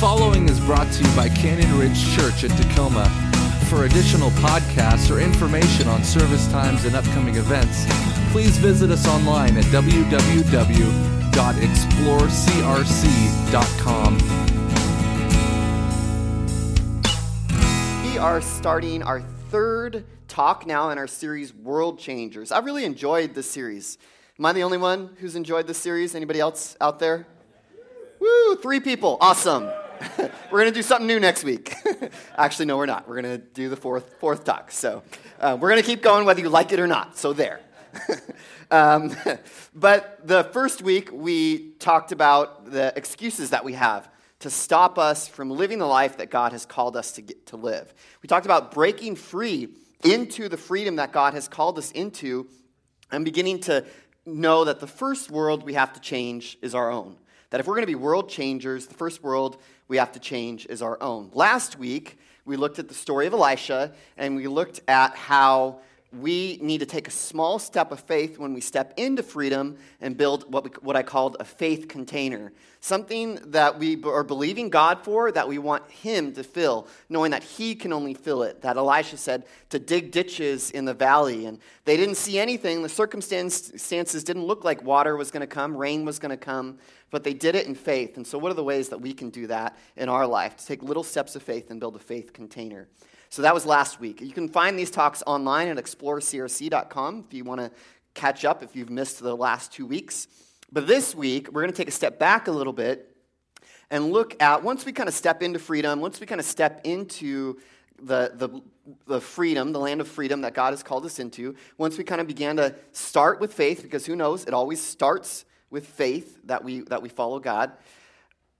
following is brought to you by Canyon Ridge Church in Tacoma. For additional podcasts or information on service times and upcoming events, please visit us online at www.explorecrc.com. We are starting our third talk now in our series World Changers. I've really enjoyed this series. Am I the only one who's enjoyed this series? Anybody else out there? Woo, three people. Awesome. we're going to do something new next week. Actually, no, we're not. We're going to do the fourth, fourth talk. So uh, we're going to keep going whether you like it or not. So there. um, but the first week, we talked about the excuses that we have to stop us from living the life that God has called us to, get, to live. We talked about breaking free into the freedom that God has called us into and beginning to know that the first world we have to change is our own. That if we're going to be world changers, the first world we have to change is our own. Last week, we looked at the story of Elisha and we looked at how we need to take a small step of faith when we step into freedom and build what, we, what I called a faith container. Something that we are believing God for, that we want Him to fill, knowing that He can only fill it. That Elisha said to dig ditches in the valley, and they didn't see anything. The circumstances didn't look like water was going to come, rain was going to come, but they did it in faith. And so, what are the ways that we can do that in our life? To take little steps of faith and build a faith container. So that was last week. You can find these talks online at explorecrc.com if you want to catch up if you've missed the last two weeks. But this week, we're going to take a step back a little bit and look at once we kind of step into freedom, once we kind of step into the, the, the freedom, the land of freedom that God has called us into, once we kind of began to start with faith, because who knows, it always starts with faith that we, that we follow God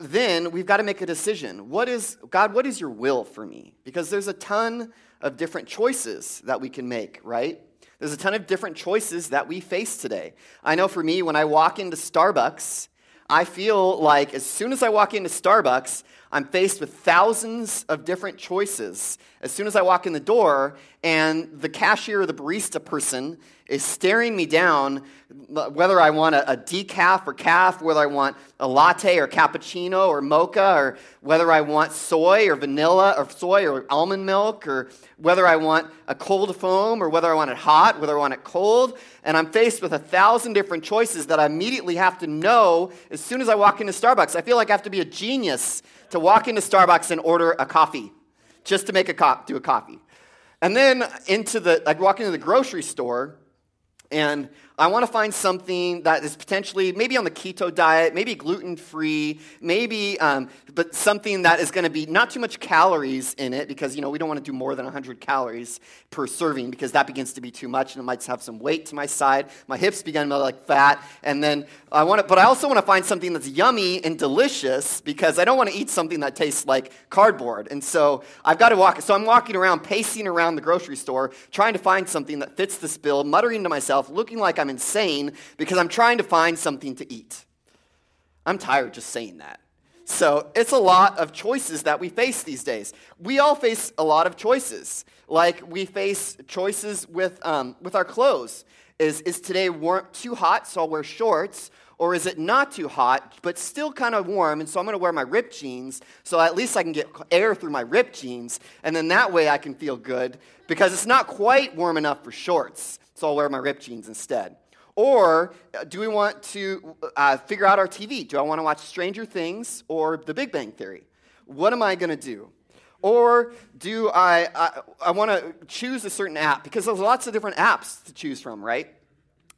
then we've got to make a decision. What is, God, what is your will for me? Because there's a ton of different choices that we can make, right? There's a ton of different choices that we face today. I know for me, when I walk into Starbucks, I feel like as soon as I walk into Starbucks, I'm faced with thousands of different choices. As soon as I walk in the door, and the cashier or the barista person is staring me down, whether I want a, a, decaf or calf, whether I want a latte or cappuccino or mocha, or whether I want soy or vanilla or soy or almond milk, or whether I want a cold foam or whether I want it hot, whether I want it cold. And I'm faced with a thousand different choices that I immediately have to know as soon as I walk into Starbucks. I feel like I have to be a genius to walk into Starbucks and order a coffee just to make a co- do a coffee. And then into the, I'd walk into the grocery store and I want to find something that is potentially maybe on the keto diet, maybe gluten free, maybe, um, but something that is going to be not too much calories in it because, you know, we don't want to do more than 100 calories per serving because that begins to be too much and it might have some weight to my side. My hips begin to like fat. And then I want to, but I also want to find something that's yummy and delicious because I don't want to eat something that tastes like cardboard. And so I've got to walk. So I'm walking around, pacing around the grocery store, trying to find something that fits this bill, muttering to myself, looking like I'm insane because I'm trying to find something to eat. I'm tired just saying that. So it's a lot of choices that we face these days. We all face a lot of choices. Like we face choices with, um, with our clothes. Is, is today warm, too hot, so I'll wear shorts? Or is it not too hot, but still kind of warm, and so I'm going to wear my ripped jeans, so at least I can get air through my ripped jeans, and then that way I can feel good, because it's not quite warm enough for shorts, so I'll wear my ripped jeans instead. Or uh, do we want to uh, figure out our TV? Do I want to watch Stranger Things or The Big Bang Theory? What am I going to do? Or do I, I, I want to choose a certain app? Because there's lots of different apps to choose from, right?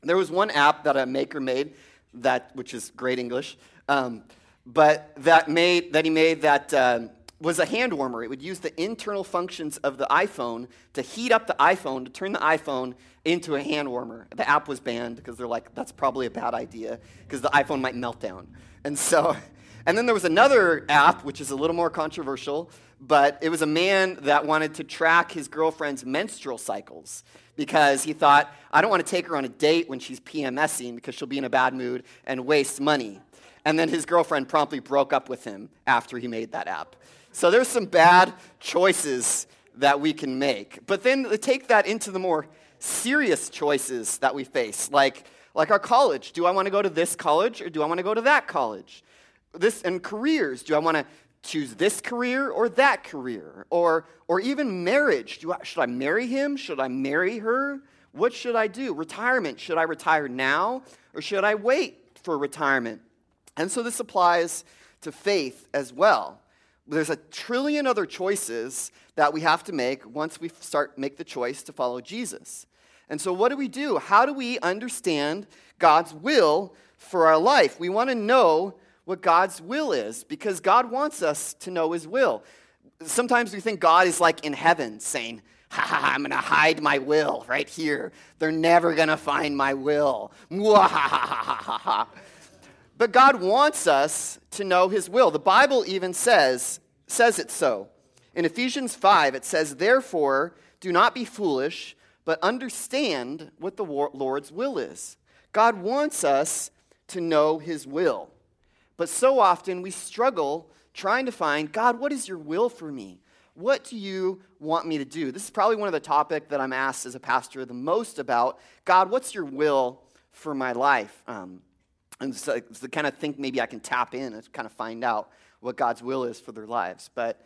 There was one app that a maker made, that, which is great English, um, but that, made, that he made that um, was a hand warmer. It would use the internal functions of the iPhone to heat up the iPhone, to turn the iPhone into a hand warmer. The app was banned because they're like, that's probably a bad idea because the iPhone might melt down. And so, and then there was another app, which is a little more controversial, but it was a man that wanted to track his girlfriend's menstrual cycles because he thought, I don't want to take her on a date when she's PMSing because she'll be in a bad mood and waste money. And then his girlfriend promptly broke up with him after he made that app. So there's some bad choices that we can make. But then take that into the more serious choices that we face, like, like our college. Do I want to go to this college or do I want to go to that college? This and careers. Do I want to choose this career or that career? Or, or even marriage. Do I, should I marry him? Should I marry her? What should I do? Retirement. Should I retire now or should I wait for retirement? And so this applies to faith as well. There's a trillion other choices that we have to make once we start make the choice to follow Jesus. And so what do we do? How do we understand God's will for our life? We want to know what God's will is because God wants us to know his will. Sometimes we think God is like in heaven saying, ha, ha, I'm going to hide my will right here. They're never going to find my will. But God wants us to know his will. The Bible even says, says it so. In Ephesians 5, it says, Therefore, do not be foolish, but understand what the Lord's will is. God wants us to know his will. But so often we struggle trying to find, God, what is your will for me? What do you want me to do? This is probably one of the topics that I'm asked as a pastor the most about. God, what's your will for my life? Um, and so the kind of think maybe I can tap in and kind of find out what God's will is for their lives. But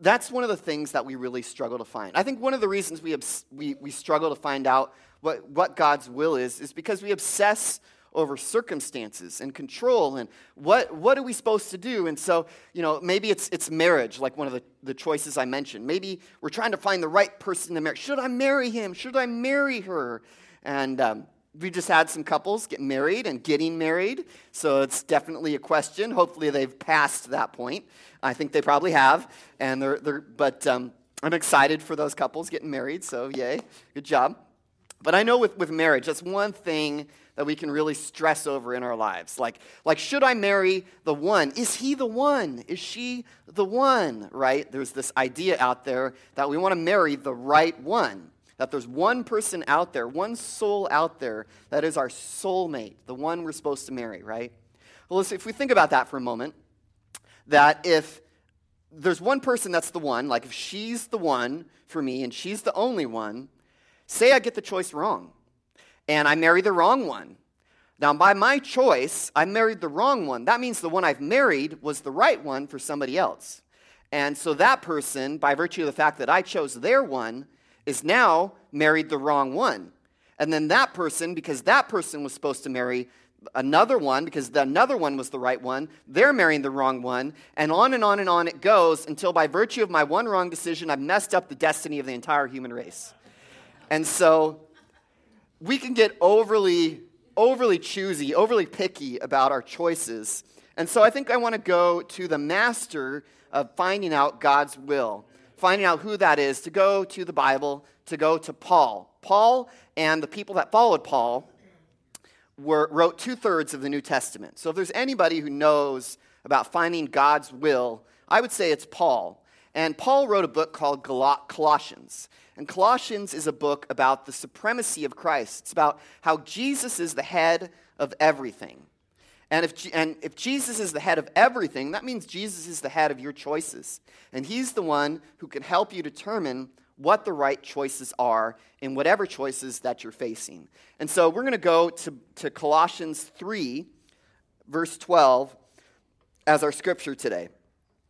that's one of the things that we really struggle to find. I think one of the reasons we, obs- we, we struggle to find out what, what God's will is is because we obsess over circumstances and control and what, what are we supposed to do? And so you know maybe it's, it's marriage like one of the, the choices i mentioned. Maybe we're trying to find the right person to marry. Should i marry him? Should i marry her? And um, we just had some couples get married and getting married, so it's definitely a question. Hopefully, they've passed that point. I think they probably have, and they're, they're but um, I'm excited for those couples getting married. So yay, good job. But I know with, with marriage, that's one thing that we can really stress over in our lives. Like, like, should I marry the one? Is he the one? Is she the one? Right? There's this idea out there that we want to marry the right one. That there's one person out there, one soul out there that is our soulmate, the one we're supposed to marry, right? Well, if we think about that for a moment, that if there's one person that's the one, like if she's the one for me and she's the only one, say I get the choice wrong and I marry the wrong one. Now, by my choice, I married the wrong one. That means the one I've married was the right one for somebody else. And so that person, by virtue of the fact that I chose their one, is now married the wrong one. And then that person, because that person was supposed to marry another one, because the another one was the right one, they're marrying the wrong one. And on and on and on it goes until by virtue of my one wrong decision, I've messed up the destiny of the entire human race. And so we can get overly, overly choosy, overly picky about our choices. And so I think I want to go to the master of finding out God's will finding out who that is, to go to the Bible, to go to Paul. Paul and the people that followed Paul were, wrote two thirds of the New Testament. So if there's anybody who knows about finding God's will, I would say it's Paul. And Paul wrote a book called Colossians. And Colossians is a book about the supremacy of Christ. It's about how Jesus is the head of everything. And if, and if Jesus is the head of everything, that means Jesus is the head of your choices. And he's the one who can help you determine what the right choices are in whatever choices that you're facing. And so we're going to go to, to Colossians 3, verse 12, as our scripture today.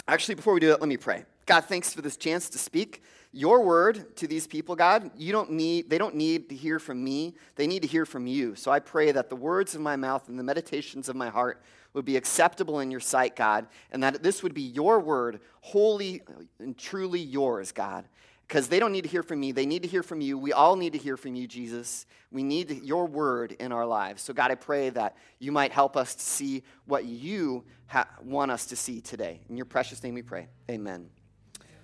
Actually, before we do that, let me pray. God, thanks for this chance to speak your word to these people, God, you don't need, they don't need to hear from me. They need to hear from you. So I pray that the words of my mouth and the meditations of my heart would be acceptable in your sight, God, and that this would be your word, wholly and truly yours, God. Because they don't need to hear from me. They need to hear from you. We all need to hear from you, Jesus. We need your word in our lives. So, God, I pray that you might help us to see what you ha- want us to see today. In your precious name we pray. Amen.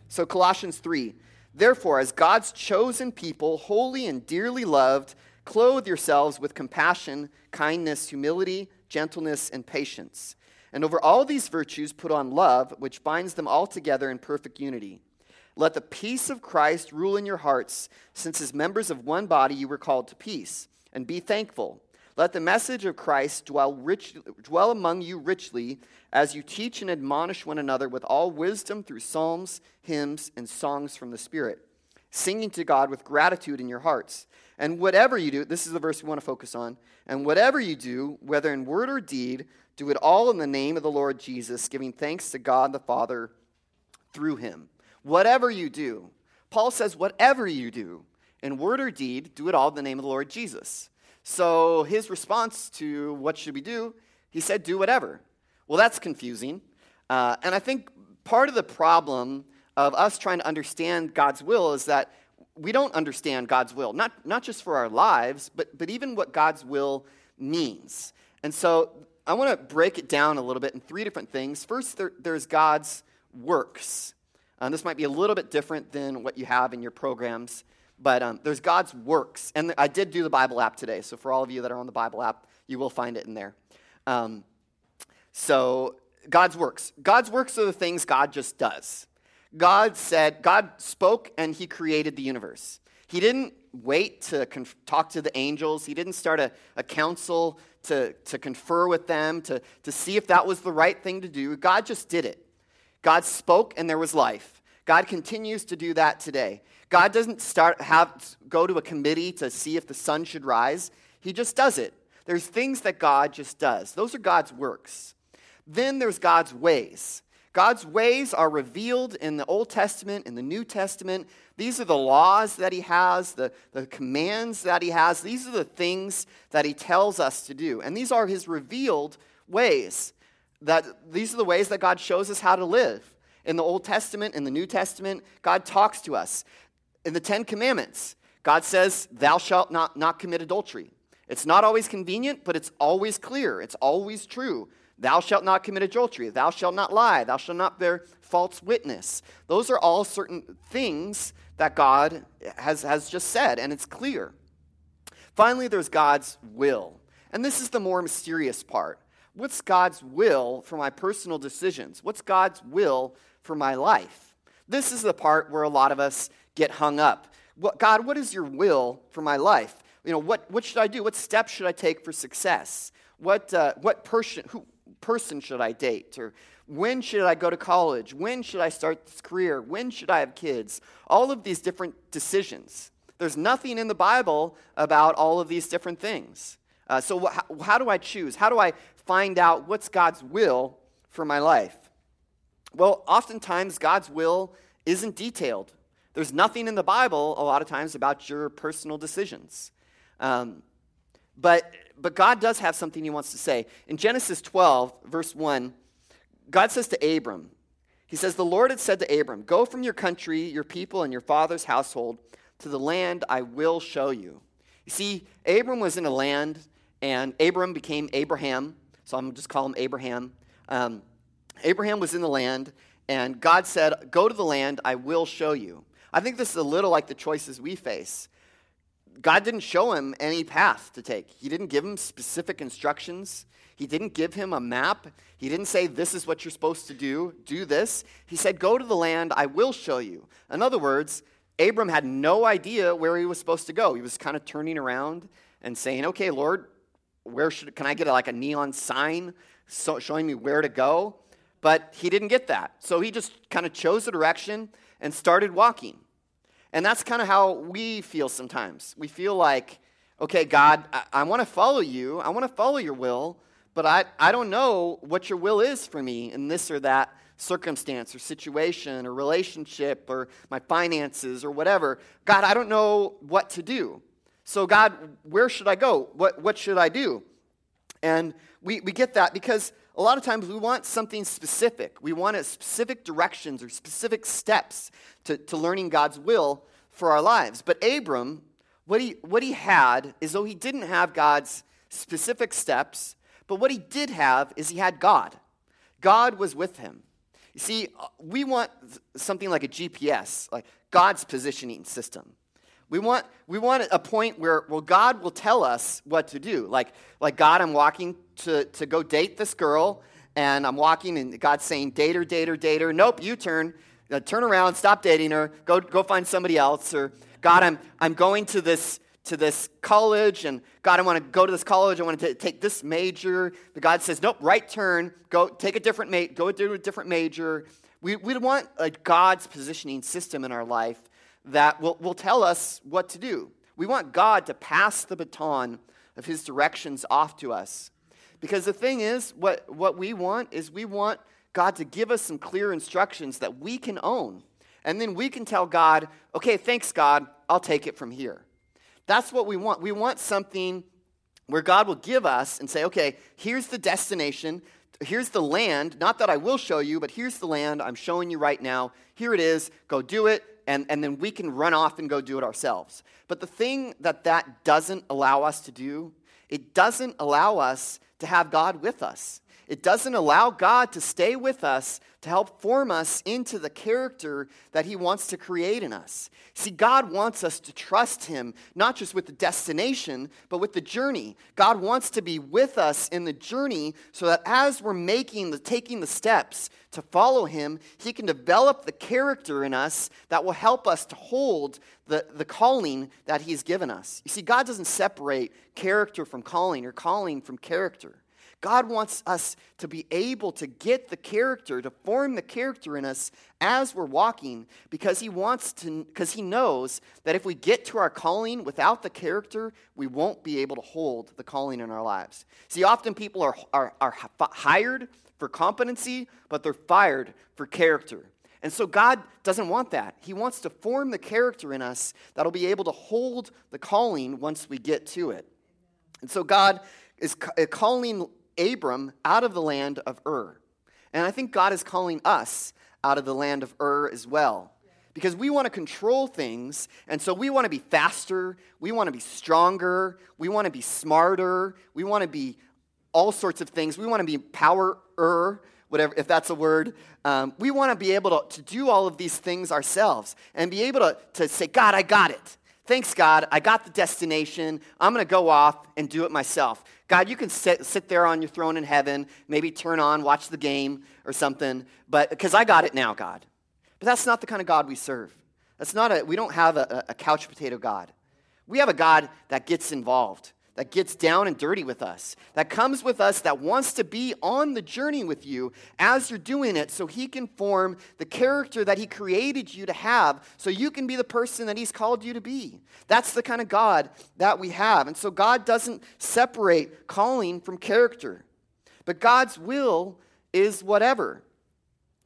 So, Colossians 3. Therefore, as God's chosen people, holy and dearly loved, clothe yourselves with compassion, kindness, humility, gentleness, and patience. And over all these virtues, put on love, which binds them all together in perfect unity. Let the peace of Christ rule in your hearts, since as members of one body you were called to peace. And be thankful. Let the message of Christ dwell, rich, dwell among you richly as you teach and admonish one another with all wisdom through psalms, hymns, and songs from the Spirit, singing to God with gratitude in your hearts. And whatever you do, this is the verse we want to focus on, and whatever you do, whether in word or deed, Do it all in the name of the Lord Jesus, giving thanks to God the Father through him. Whatever you do, Paul says, whatever you do, in word or deed, do it all in the name of the Lord Jesus. So his response to what should we do, he said, do whatever. Well, that's confusing. Uh, and I think part of the problem of us trying to understand God's will is that we don't understand God's will, not, not just for our lives, but, but even what God's will means. And so I want to break it down a little bit in three different things. First, there, there's God's works. Um, this might be a little bit different than what you have in your programs, but um, there's God's works. And I did do the Bible app today, so for all of you that are on the Bible app, you will find it in there. Um, so, God's works. God's works are the things God just does. God said, God spoke and he created the universe. He didn't wait to conf- talk to the angels. He didn't start a, a council to, to confer with them, to, to see if that was the right thing to do. God just did it. God spoke and there was life. God continues to do that today. God doesn't start have go to a committee to see if the sun should rise. He just does it. There's things that God just does. Those are God's works. Then there's God's ways. God's ways are revealed in the Old Testament, in the New Testament. These are the laws that He has, the, the commands that He has. These are the things that He tells us to do. And these are His revealed ways. That, these are the ways that God shows us how to live. In the Old Testament, in the New Testament, God talks to us. In the Ten Commandments, God says, Thou shalt not, not commit adultery. It's not always convenient, but it's always clear. It's always true. Thou shalt not commit adultery. Thou shalt not lie. Thou shalt not bear false witness. Those are all certain things that God has, has just said, and it's clear. Finally, there's God's will. And this is the more mysterious part. What's God's will for my personal decisions? What's God's will for my life? This is the part where a lot of us get hung up. What, God, what is your will for my life? You know, what, what should I do? What steps should I take for success? What, uh, what person, who, person should I date? Or when should I go to college? When should I start this career? When should I have kids? All of these different decisions. There's nothing in the Bible about all of these different things. Uh, so, wh- how do I choose? How do I find out what's God's will for my life? Well, oftentimes God's will isn't detailed. There's nothing in the Bible, a lot of times, about your personal decisions. Um, but, but God does have something he wants to say. In Genesis 12, verse 1, God says to Abram, He says, The Lord had said to Abram, Go from your country, your people, and your father's household to the land I will show you. You see, Abram was in a land, and Abram became Abraham. So I'm just call him Abraham. Um, Abraham was in the land, and God said, Go to the land I will show you. I think this is a little like the choices we face. God didn't show him any path to take. He didn't give him specific instructions. He didn't give him a map. He didn't say, This is what you're supposed to do. Do this. He said, Go to the land I will show you. In other words, Abram had no idea where he was supposed to go. He was kind of turning around and saying, Okay, Lord, where should, can I get a, like a neon sign showing me where to go? But he didn't get that. So he just kind of chose a direction and started walking. And that's kind of how we feel sometimes. We feel like, okay, God, I, I want to follow you. I want to follow your will, but I, I don't know what your will is for me in this or that circumstance or situation or relationship or my finances or whatever. God, I don't know what to do. So, God, where should I go? What, what should I do? And we, we get that because a lot of times we want something specific. We want specific directions or specific steps to, to learning God's will for our lives. But Abram, what he, what he had is though he didn't have God's specific steps, but what he did have is he had God. God was with him. You see, uh, we want something like a GPS, like God's positioning system. We want, we want a point where, well, God will tell us what to do. Like, like God, I'm walking to, to go date this girl, and I'm walking, and God's saying, date her, date her, date her. Nope, you turn. Uh, turn around, stop dating her, go, go find somebody else. Or, God, I'm, I'm going to this, to this college, and God, I want to go to this college. I want to take this major. But God says, nope, right turn. Go take a different ma- go do a different major. We, we want a God's positioning system in our life that will, will tell us what to do. We want God to pass the baton of his directions off to us. Because the thing is, what, what we want is we want God to give us some clear instructions that we can own. And then we can tell God, okay, thanks, God, I'll take it from here. That's what we want. We want something where God will give us and say, okay, here's the destination, here's the land. Not that I will show you, but here's the land I'm showing you right now. Here it is, go do it. And, and then we can run off and go do it ourselves. But the thing that that doesn't allow us to do, it doesn't allow us to have God with us. It doesn't allow God to stay with us to help form us into the character that He wants to create in us. See, God wants us to trust Him, not just with the destination, but with the journey. God wants to be with us in the journey so that as we're making the taking the steps to follow Him, He can develop the character in us that will help us to hold the, the calling that He's given us. You see, God doesn't separate character from calling or calling from character. God wants us to be able to get the character, to form the character in us as we're walking, because He wants to, because He knows that if we get to our calling without the character, we won't be able to hold the calling in our lives. See, often people are, are, are hired for competency, but they're fired for character. And so God doesn't want that. He wants to form the character in us that'll be able to hold the calling once we get to it. And so God is calling Abram out of the land of Ur. And I think God is calling us out of the land of Ur as well. Because we want to control things, and so we want to be faster, we want to be stronger, we want to be smarter, we want to be all sorts of things. We want to be power ur whatever, if that's a word. Um, we want to be able to, to do all of these things ourselves and be able to, to say, God, I got it. Thanks, God. I got the destination. I'm going to go off and do it myself. God, you can sit, sit there on your throne in heaven, maybe turn on, watch the game or something, but because I got it now, God. But that's not the kind of God we serve. That's not a, we don't have a, a couch potato God. We have a God that gets involved that gets down and dirty with us, that comes with us, that wants to be on the journey with you as you're doing it so he can form the character that he created you to have so you can be the person that he's called you to be. That's the kind of God that we have. And so God doesn't separate calling from character, but God's will is whatever.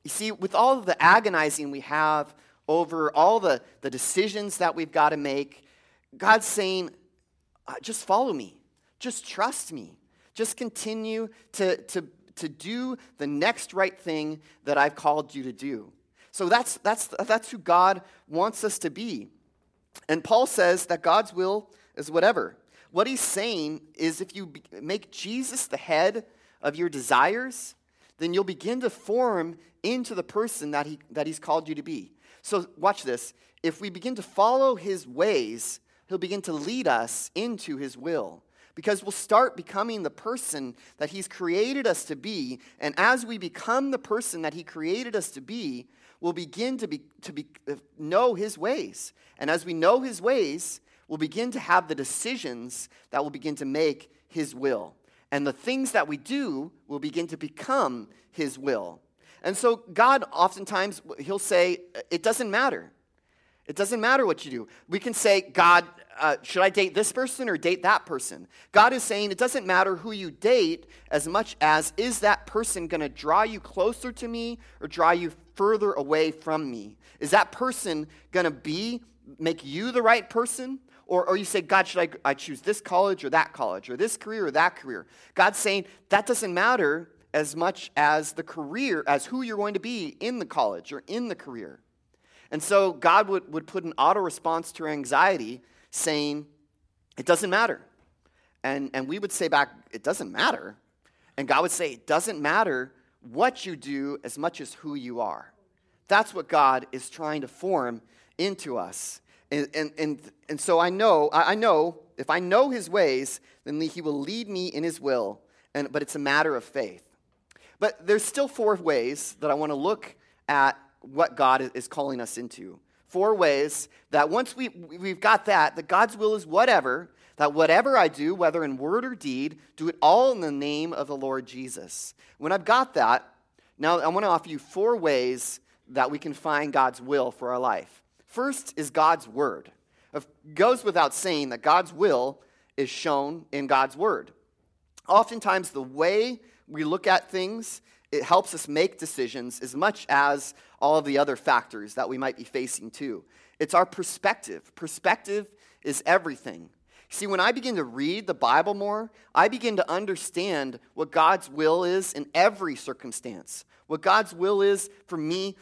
You see, with all of the agonizing we have over all the, the decisions that we've got to make, God's saying, uh, just follow me. Just trust me. Just continue to, to, to do the next right thing that I've called you to do. So that's, that's, that's who God wants us to be. And Paul says that God's will is whatever. What he's saying is if you make Jesus the head of your desires, then you'll begin to form into the person that, he, that he's called you to be. So, watch this. If we begin to follow his ways, He'll begin to lead us into His will because we'll start becoming the person that He's created us to be. And as we become the person that He created us to be, we'll begin to, be, to be, uh, know His ways. And as we know His ways, we'll begin to have the decisions that will begin to make His will. And the things that we do will begin to become His will. And so, God, oftentimes, He'll say, It doesn't matter. It doesn't matter what you do. We can say, God, uh, should I date this person or date that person? God is saying it doesn't matter who you date as much as is that person going to draw you closer to me or draw you further away from me? Is that person going to be, make you the right person? Or, or you say, God, should I, I choose this college or that college or this career or that career? God's saying that doesn't matter as much as the career, as who you're going to be in the college or in the career. And so God would, would put an auto response to anxiety saying, It doesn't matter. And, and we would say back, It doesn't matter. And God would say, It doesn't matter what you do as much as who you are. That's what God is trying to form into us. And, and, and, and so I know, I know, if I know his ways, then he will lead me in his will. And, but it's a matter of faith. But there's still four ways that I want to look at what God is calling us into. Four ways that once we, we've got that, that God's will is whatever, that whatever I do, whether in word or deed, do it all in the name of the Lord Jesus. When I've got that, now I want to offer you four ways that we can find God's will for our life. First is God's word. It goes without saying that God's will is shown in God's word. Oftentimes, the way we look at things, it helps us make decisions as much as all of the other factors that we might be facing too. It's our perspective. Perspective is everything. See, when I begin to read the Bible more, I begin to understand what God's will is in every circumstance. What God's will is for me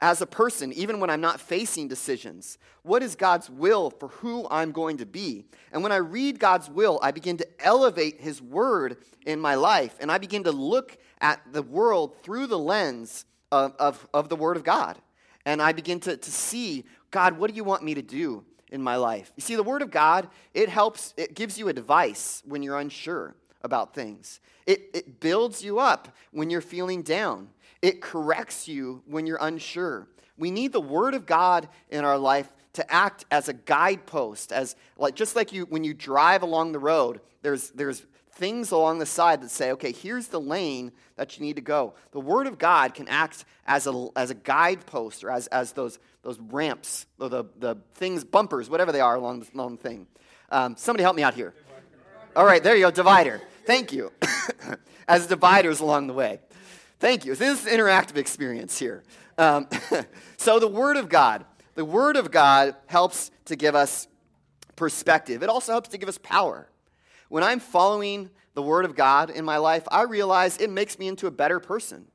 as a person, even when I'm not facing decisions. What is God's will for who I'm going to be? And when I read God's will, I begin to elevate His word in my life, and I begin to look at the world through the lens of, of, the Word of God. And I begin to, to see, God, what do you want me to do in my life? You see, the Word of God, it helps, it gives you advice when you're unsure about things. It, it builds you up when you're feeling down. It corrects you when you're unsure. We need the Word of God in our life to act as a guidepost, as like just like you when you drive along the road, there's there's things along the side that say, okay, here's the lane that you need to go. The Word of God can act as a, as a guidepost or as, as those, those ramps, or the, the things, bumpers, whatever they are along the, along the thing. Um, somebody help me out here. All right, there you go, divider. Thank you. as dividers along the way. Thank you. This is an interactive experience here. Um, so, the Word of God. The Word of God helps to give us perspective. It also helps to give us power. When I'm following the Word of God in my life, I realize it makes me into a better person.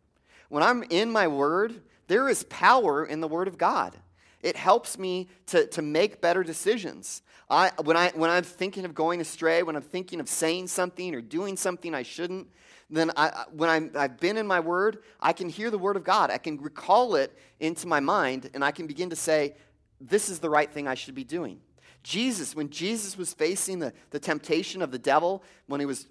When I'm in my Word, there is power in the Word of God. It helps me to, to make better decisions. I, when, I, when I'm thinking of going astray, when I'm thinking of saying something or doing something I shouldn't, then I, when I'm, I've been in my Word, I can hear the Word of God. I can recall it into my mind, and I can begin to say, this is the right thing I should be doing. Jesus, when Jesus was facing the, the temptation of the devil, when he was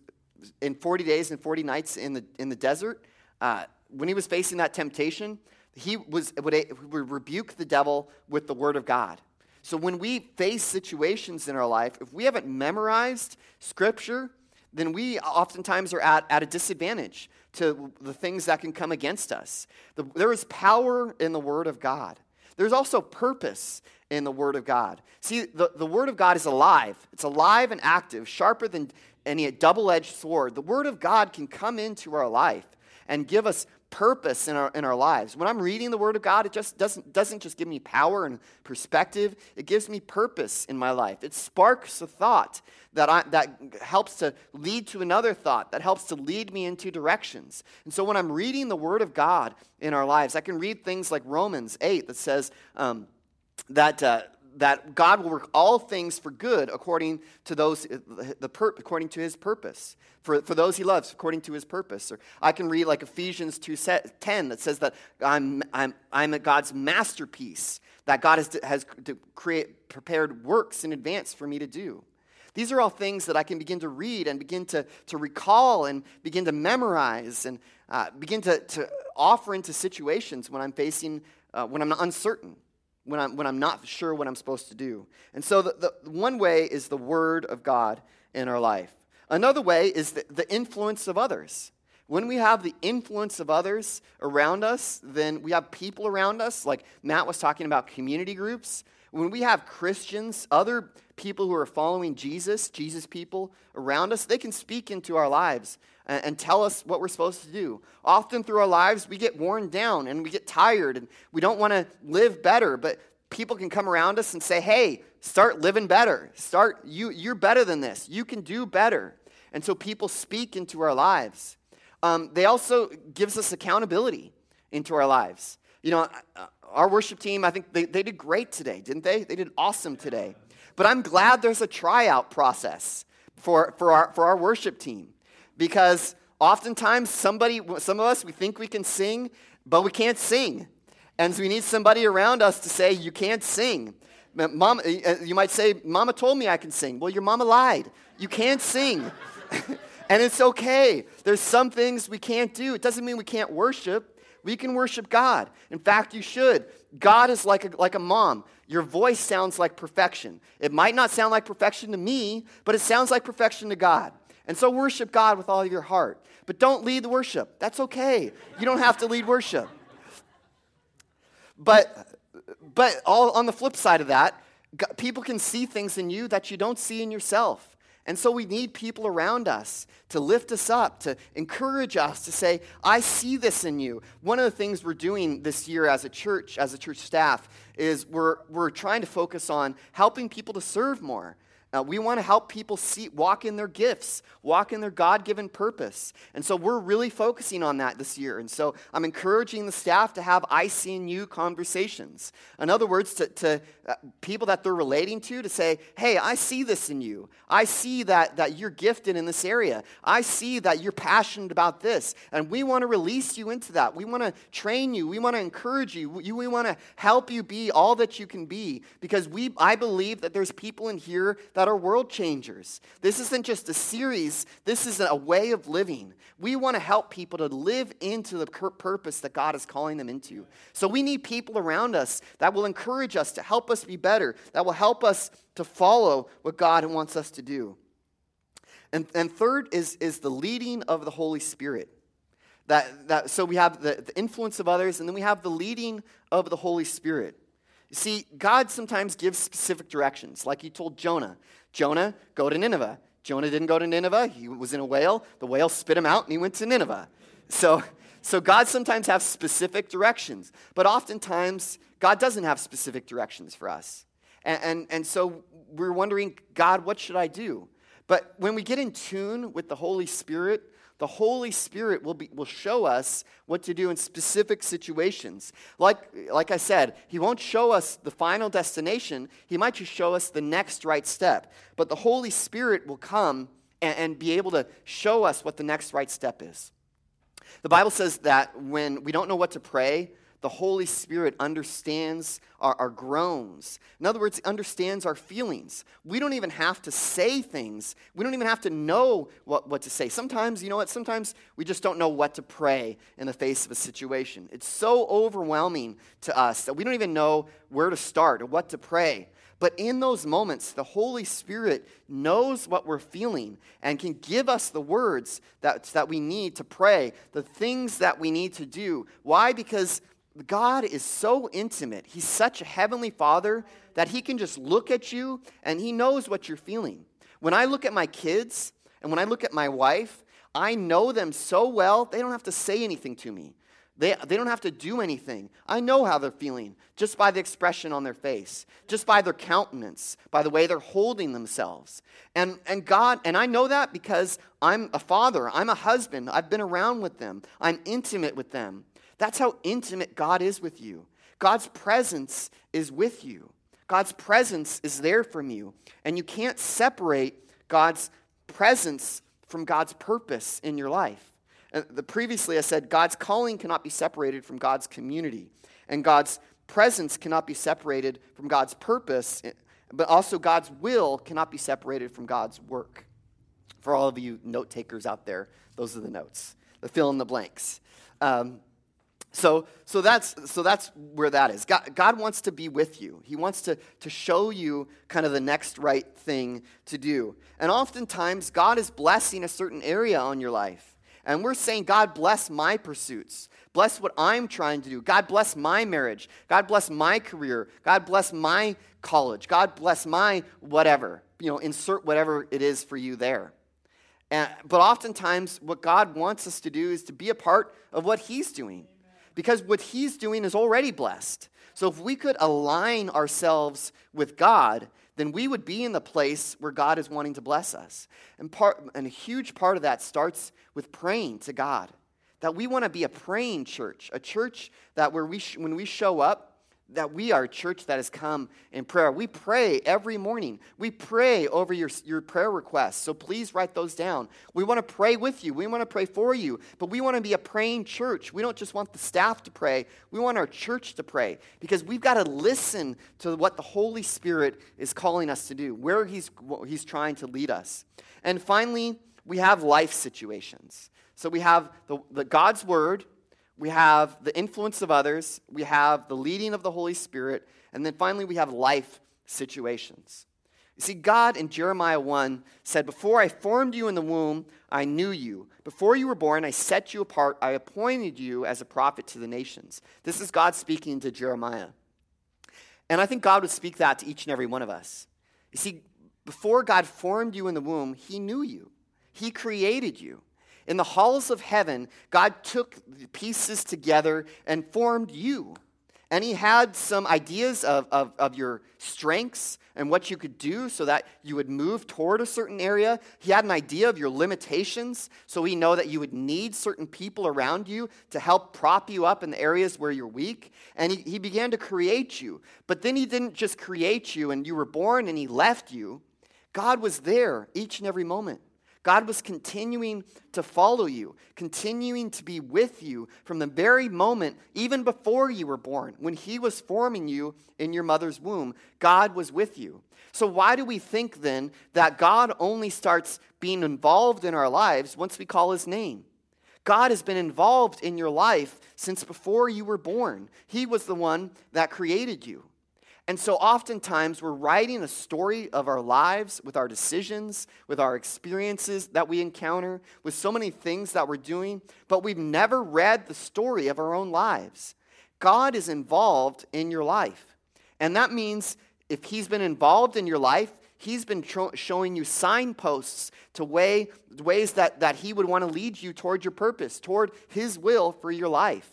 in 40 days and 40 nights in the, in the desert, uh, when he was facing that temptation, he was, would, would rebuke the devil with the word of God. So when we face situations in our life, if we haven't memorized scripture, then we oftentimes are at, at a disadvantage to the things that can come against us. The, there is power in the word of God. There's also purpose in the Word of God. See, the, the Word of God is alive, it's alive and active, sharper than any double edged sword. The Word of God can come into our life and give us purpose in our, in our lives. When I'm reading the Word of God, it just doesn't, doesn't just give me power and perspective, it gives me purpose in my life. It sparks a thought that, I, that helps to lead to another thought, that helps to lead me into directions. And so when I'm reading the Word of God in our lives, I can read things like Romans 8 that says, um, that, uh, that God will work all things for good according to those the according to his purpose for, for those he loves according to his purpose. Or I can read like Ephesians 2:10 that says that I'm, I'm, I'm God's masterpiece that God has, has create prepared works in advance for me to do. These are all things that I can begin to read and begin to, to recall and begin to memorize and uh, begin to, to offer into situations when I'm facing, uh, when I'm uncertain when I'm, when I'm not sure what I'm supposed to do. And so, the, the one way is the Word of God in our life. Another way is the, the influence of others. When we have the influence of others around us, then we have people around us, like Matt was talking about community groups. When we have Christians, other people who are following Jesus, Jesus people around us, they can speak into our lives and, and, tell us what we're supposed to do. Often through our lives, we get worn down and we get tired and we don't want to live better, but people can come around us and say, hey, start living better. Start, you, you're better than this. You can do better. And so people speak into our lives. Um, they also gives us accountability into our lives. You know, uh, our worship team, I think they, they did great today, didn't they? They did awesome today. But I'm glad there's a tryout process for, for, our, for our worship team because oftentimes somebody, some of us, we think we can sing, but we can't sing. And so we need somebody around us to say, You can't sing. Mom, uh, you might say, Mama told me I can sing. Well, your mama lied. You can't sing. and it's okay. There's some things we can't do. It doesn't mean we can't worship. We can worship God. In fact, you should. God is like a, like a mom. Your voice sounds like perfection. It might not sound like perfection to me, but it sounds like perfection to God. And so worship God with all of your heart. But don't lead the worship. That's okay. You don't have to lead worship. But, but all on the flip side of that, people can see things in you that you don't see in yourself. And so we need people around us to lift us up, to encourage us, to say, I see this in you. One of the things we're doing this year as a church, as a church staff, is we're, we're trying to focus on helping people to serve more. Uh, we want to help people see, walk in their gifts, walk in their God given purpose. And so we're really focusing on that this year. And so I'm encouraging the staff to have I see in you conversations. In other words, to, to uh, people that they're relating to, to say, hey, I see this in you. I see that, that you're gifted in this area. I see that you're passionate about this. And we want to release you into that. We want to train you. We want to encourage you. We, we want to help you be all that you can be because we, I believe that there's people in here that are world changers. This isn't just a series, this is a way of living. We want to help people to live into the purpose that God is calling them into. So we need people around us that will encourage us to help us be better, that will help us to follow what God wants us to do. And, and third is, is the leading of the Holy Spirit. That, that, so we have the, the influence of others, and then we have the leading of the Holy Spirit. You see, God sometimes gives specific directions, like he told Jonah Jonah, go to Nineveh. Jonah didn't go to Nineveh. He was in a whale. The whale spit him out, and he went to Nineveh. So, so God sometimes has specific directions, but oftentimes God doesn't have specific directions for us. And, and, and so we're wondering, God, what should I do? But when we get in tune with the Holy Spirit, the Holy Spirit will, be, will show us what to do in specific situations. Like, like I said, He won't show us the final destination, He might just show us the next right step. But the Holy Spirit will come and, and be able to show us what the next right step is. The Bible says that when we don't know what to pray, the Holy Spirit understands our, our, groans. In other words, understands our feelings. We don't even have to say things. We don't even have to know what, what to say. Sometimes, you know what? Sometimes we just don't know what to pray in the face of a situation. It's so overwhelming to us that we don't even know where to start or what to pray. But in those moments, the Holy Spirit knows what we're feeling and can give us the words that, that we need to pray, the things that we need to do. Why? Because God is so intimate. He's such a heavenly father that he can just look at you and he knows what you're feeling. When I look at my kids and when I look at my wife, I know them so well, they don't have to say anything to me. They, they don't have to do anything. I know how they're feeling just by the expression on their face, just by their countenance, by the way they're holding themselves. And, and God, and I know that because I'm a father, I'm a husband, I've been around with them, I'm intimate with them. That's how intimate God is with you. God's presence is with you. God's presence is there from you. And you can't separate God's presence from God's purpose in your life. The, previously, I said God's calling cannot be separated from God's community, and God's presence cannot be separated from God's purpose, but also God's will cannot be separated from God's work. For all of you note takers out there, those are the notes, the fill in the blanks. Um, so, so, that's, so that's where that is. God, God wants to be with you. He wants to, to show you kind of the next right thing to do. And oftentimes, God is blessing a certain area on your life. And we're saying, God, bless my pursuits. Bless what I'm trying to do. God, bless my marriage. God, bless my career. God, bless my college. God, bless my whatever. You know, insert whatever it is for you there. And, but oftentimes, what God wants us to do is to be a part of what He's doing because what he's doing is already blessed. So if we could align ourselves with God, then we would be in the place where God is wanting to bless us. And, part, and a huge part of that starts with praying to God. That we want to be a praying church, a church that where we sh- when we show up, that we are a church that has come in prayer. We pray every morning. We pray over your, your prayer requests. So please write those down. We want to pray with you. We want to pray for you. But we want to be a praying church. We don't just want the staff to pray. We want our church to pray because we've got to listen to what the Holy Spirit is calling us to do, where He's, he's trying to lead us. And finally, we have life situations. So we have the, the God's Word we have the influence of others, we have the leading of the Holy Spirit, and then finally we have life situations. You see, God in Jeremiah 1 said, Before I formed you in the womb, I knew you. Before you were born, I set you apart. I appointed you as a prophet to the nations. This is God speaking to Jeremiah. And I think God would speak that to each and every one of us. You see, Before God formed you in the womb, He knew you, He created you. In the halls of heaven, God took pieces together and formed you. And he had some ideas of, of, of, your strengths and what you could do so that you would move toward a certain area. He had an idea of your limitations, so he know that you would need certain people around you to help prop you up in the areas where you're weak. And he, he began to create you. But then he didn't just create you and you were born and he left you. God was there each and every moment. God was continuing to follow you, continuing to be with you from the very moment, even before you were born, when He was forming you in your mother's womb. God was with you. So, why do we think then that God only starts being involved in our lives once we call His name? God has been involved in your life since before you were born. He was the one that created you. And so oftentimes we're writing a story of our lives with our decisions, with our experiences that we encounter, with so many things that we're doing, but we've never read the story of our own lives. God is involved in your life. And that means if He's been involved in your life, He's been tro- showing you signposts to way, ways that, that He would want to lead you toward your purpose, toward His will for your life.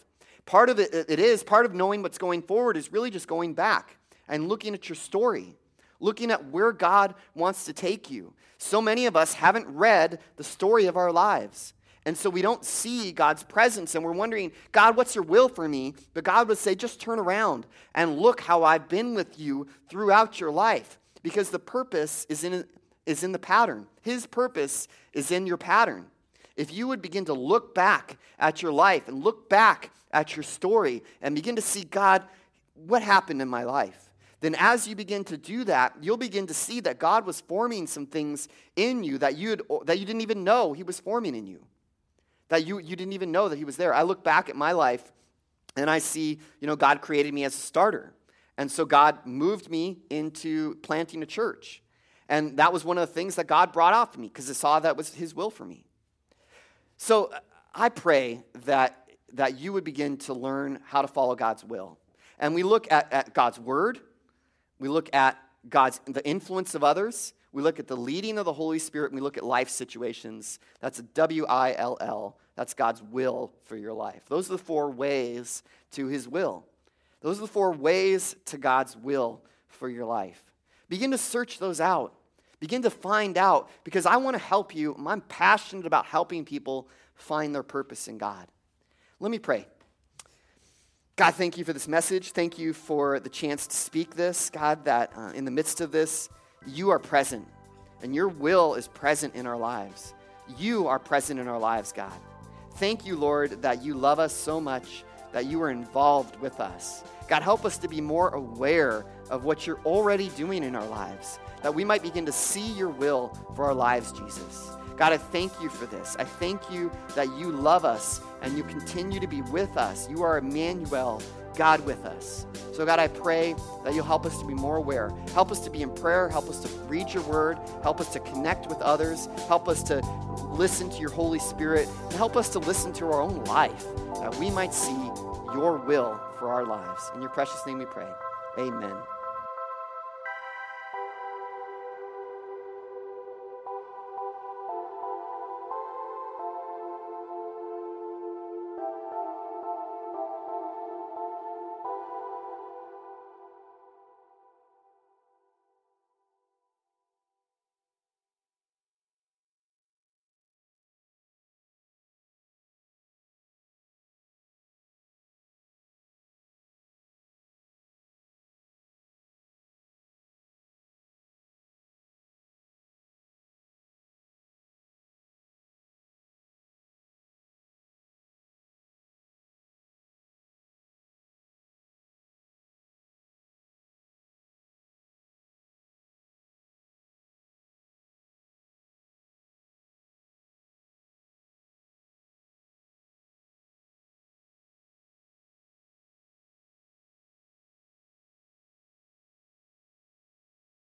Part of it, it is, part of knowing what's going forward is really just going back and looking at your story, looking at where God wants to take you. So many of us haven't read the story of our lives. And so we don't see God's presence and we're wondering, God, what's your will for me? But God would say, just turn around and look how I've been with you throughout your life because the purpose is in, is in the pattern. His purpose is in your pattern. If you would begin to look back at your life and look back at your story and begin to see, God, what happened in my life? Then as you begin to do that, you'll begin to see that God was forming some things in you that you, that you didn't even know He was forming in you. That you, you didn't even know that He was there. I look back at my life and I see, you know, God created me as a starter. And so God moved me into planting a church. And that was one of the things that God brought for me because I saw that was His will for me. So uh, I pray that, that you would begin to learn how to follow God's will. And we look at, at God's word, we look at God's the influence of others. We look at the leading of the Holy Spirit. And we look at life situations. That's W I L L. That's God's will for your life. Those are the four ways to His will. Those are the four ways to God's will for your life. Begin to search those out. Begin to find out because I want to help you. I'm passionate about helping people find their purpose in God. Let me pray. God, thank you for this message. Thank you for the chance to speak this. God, that uh, in the midst of this, you are present and your will is present in our lives. You are present in our lives, God. Thank you, Lord, that you love us so much, that you are involved with us. God, help us to be more aware of what you're already doing in our lives, that we might begin to see your will for our lives, Jesus. God, I thank you for this. I thank you that you love us and you continue to be with us. You are Emmanuel, God with us. So, God, I pray that you'll help us to be more aware. Help us to be in prayer. Help us to read your word. Help us to connect with others. Help us to listen to your Holy Spirit. And help us to listen to our own life that we might see your will for our lives. In your precious name we pray. Amen.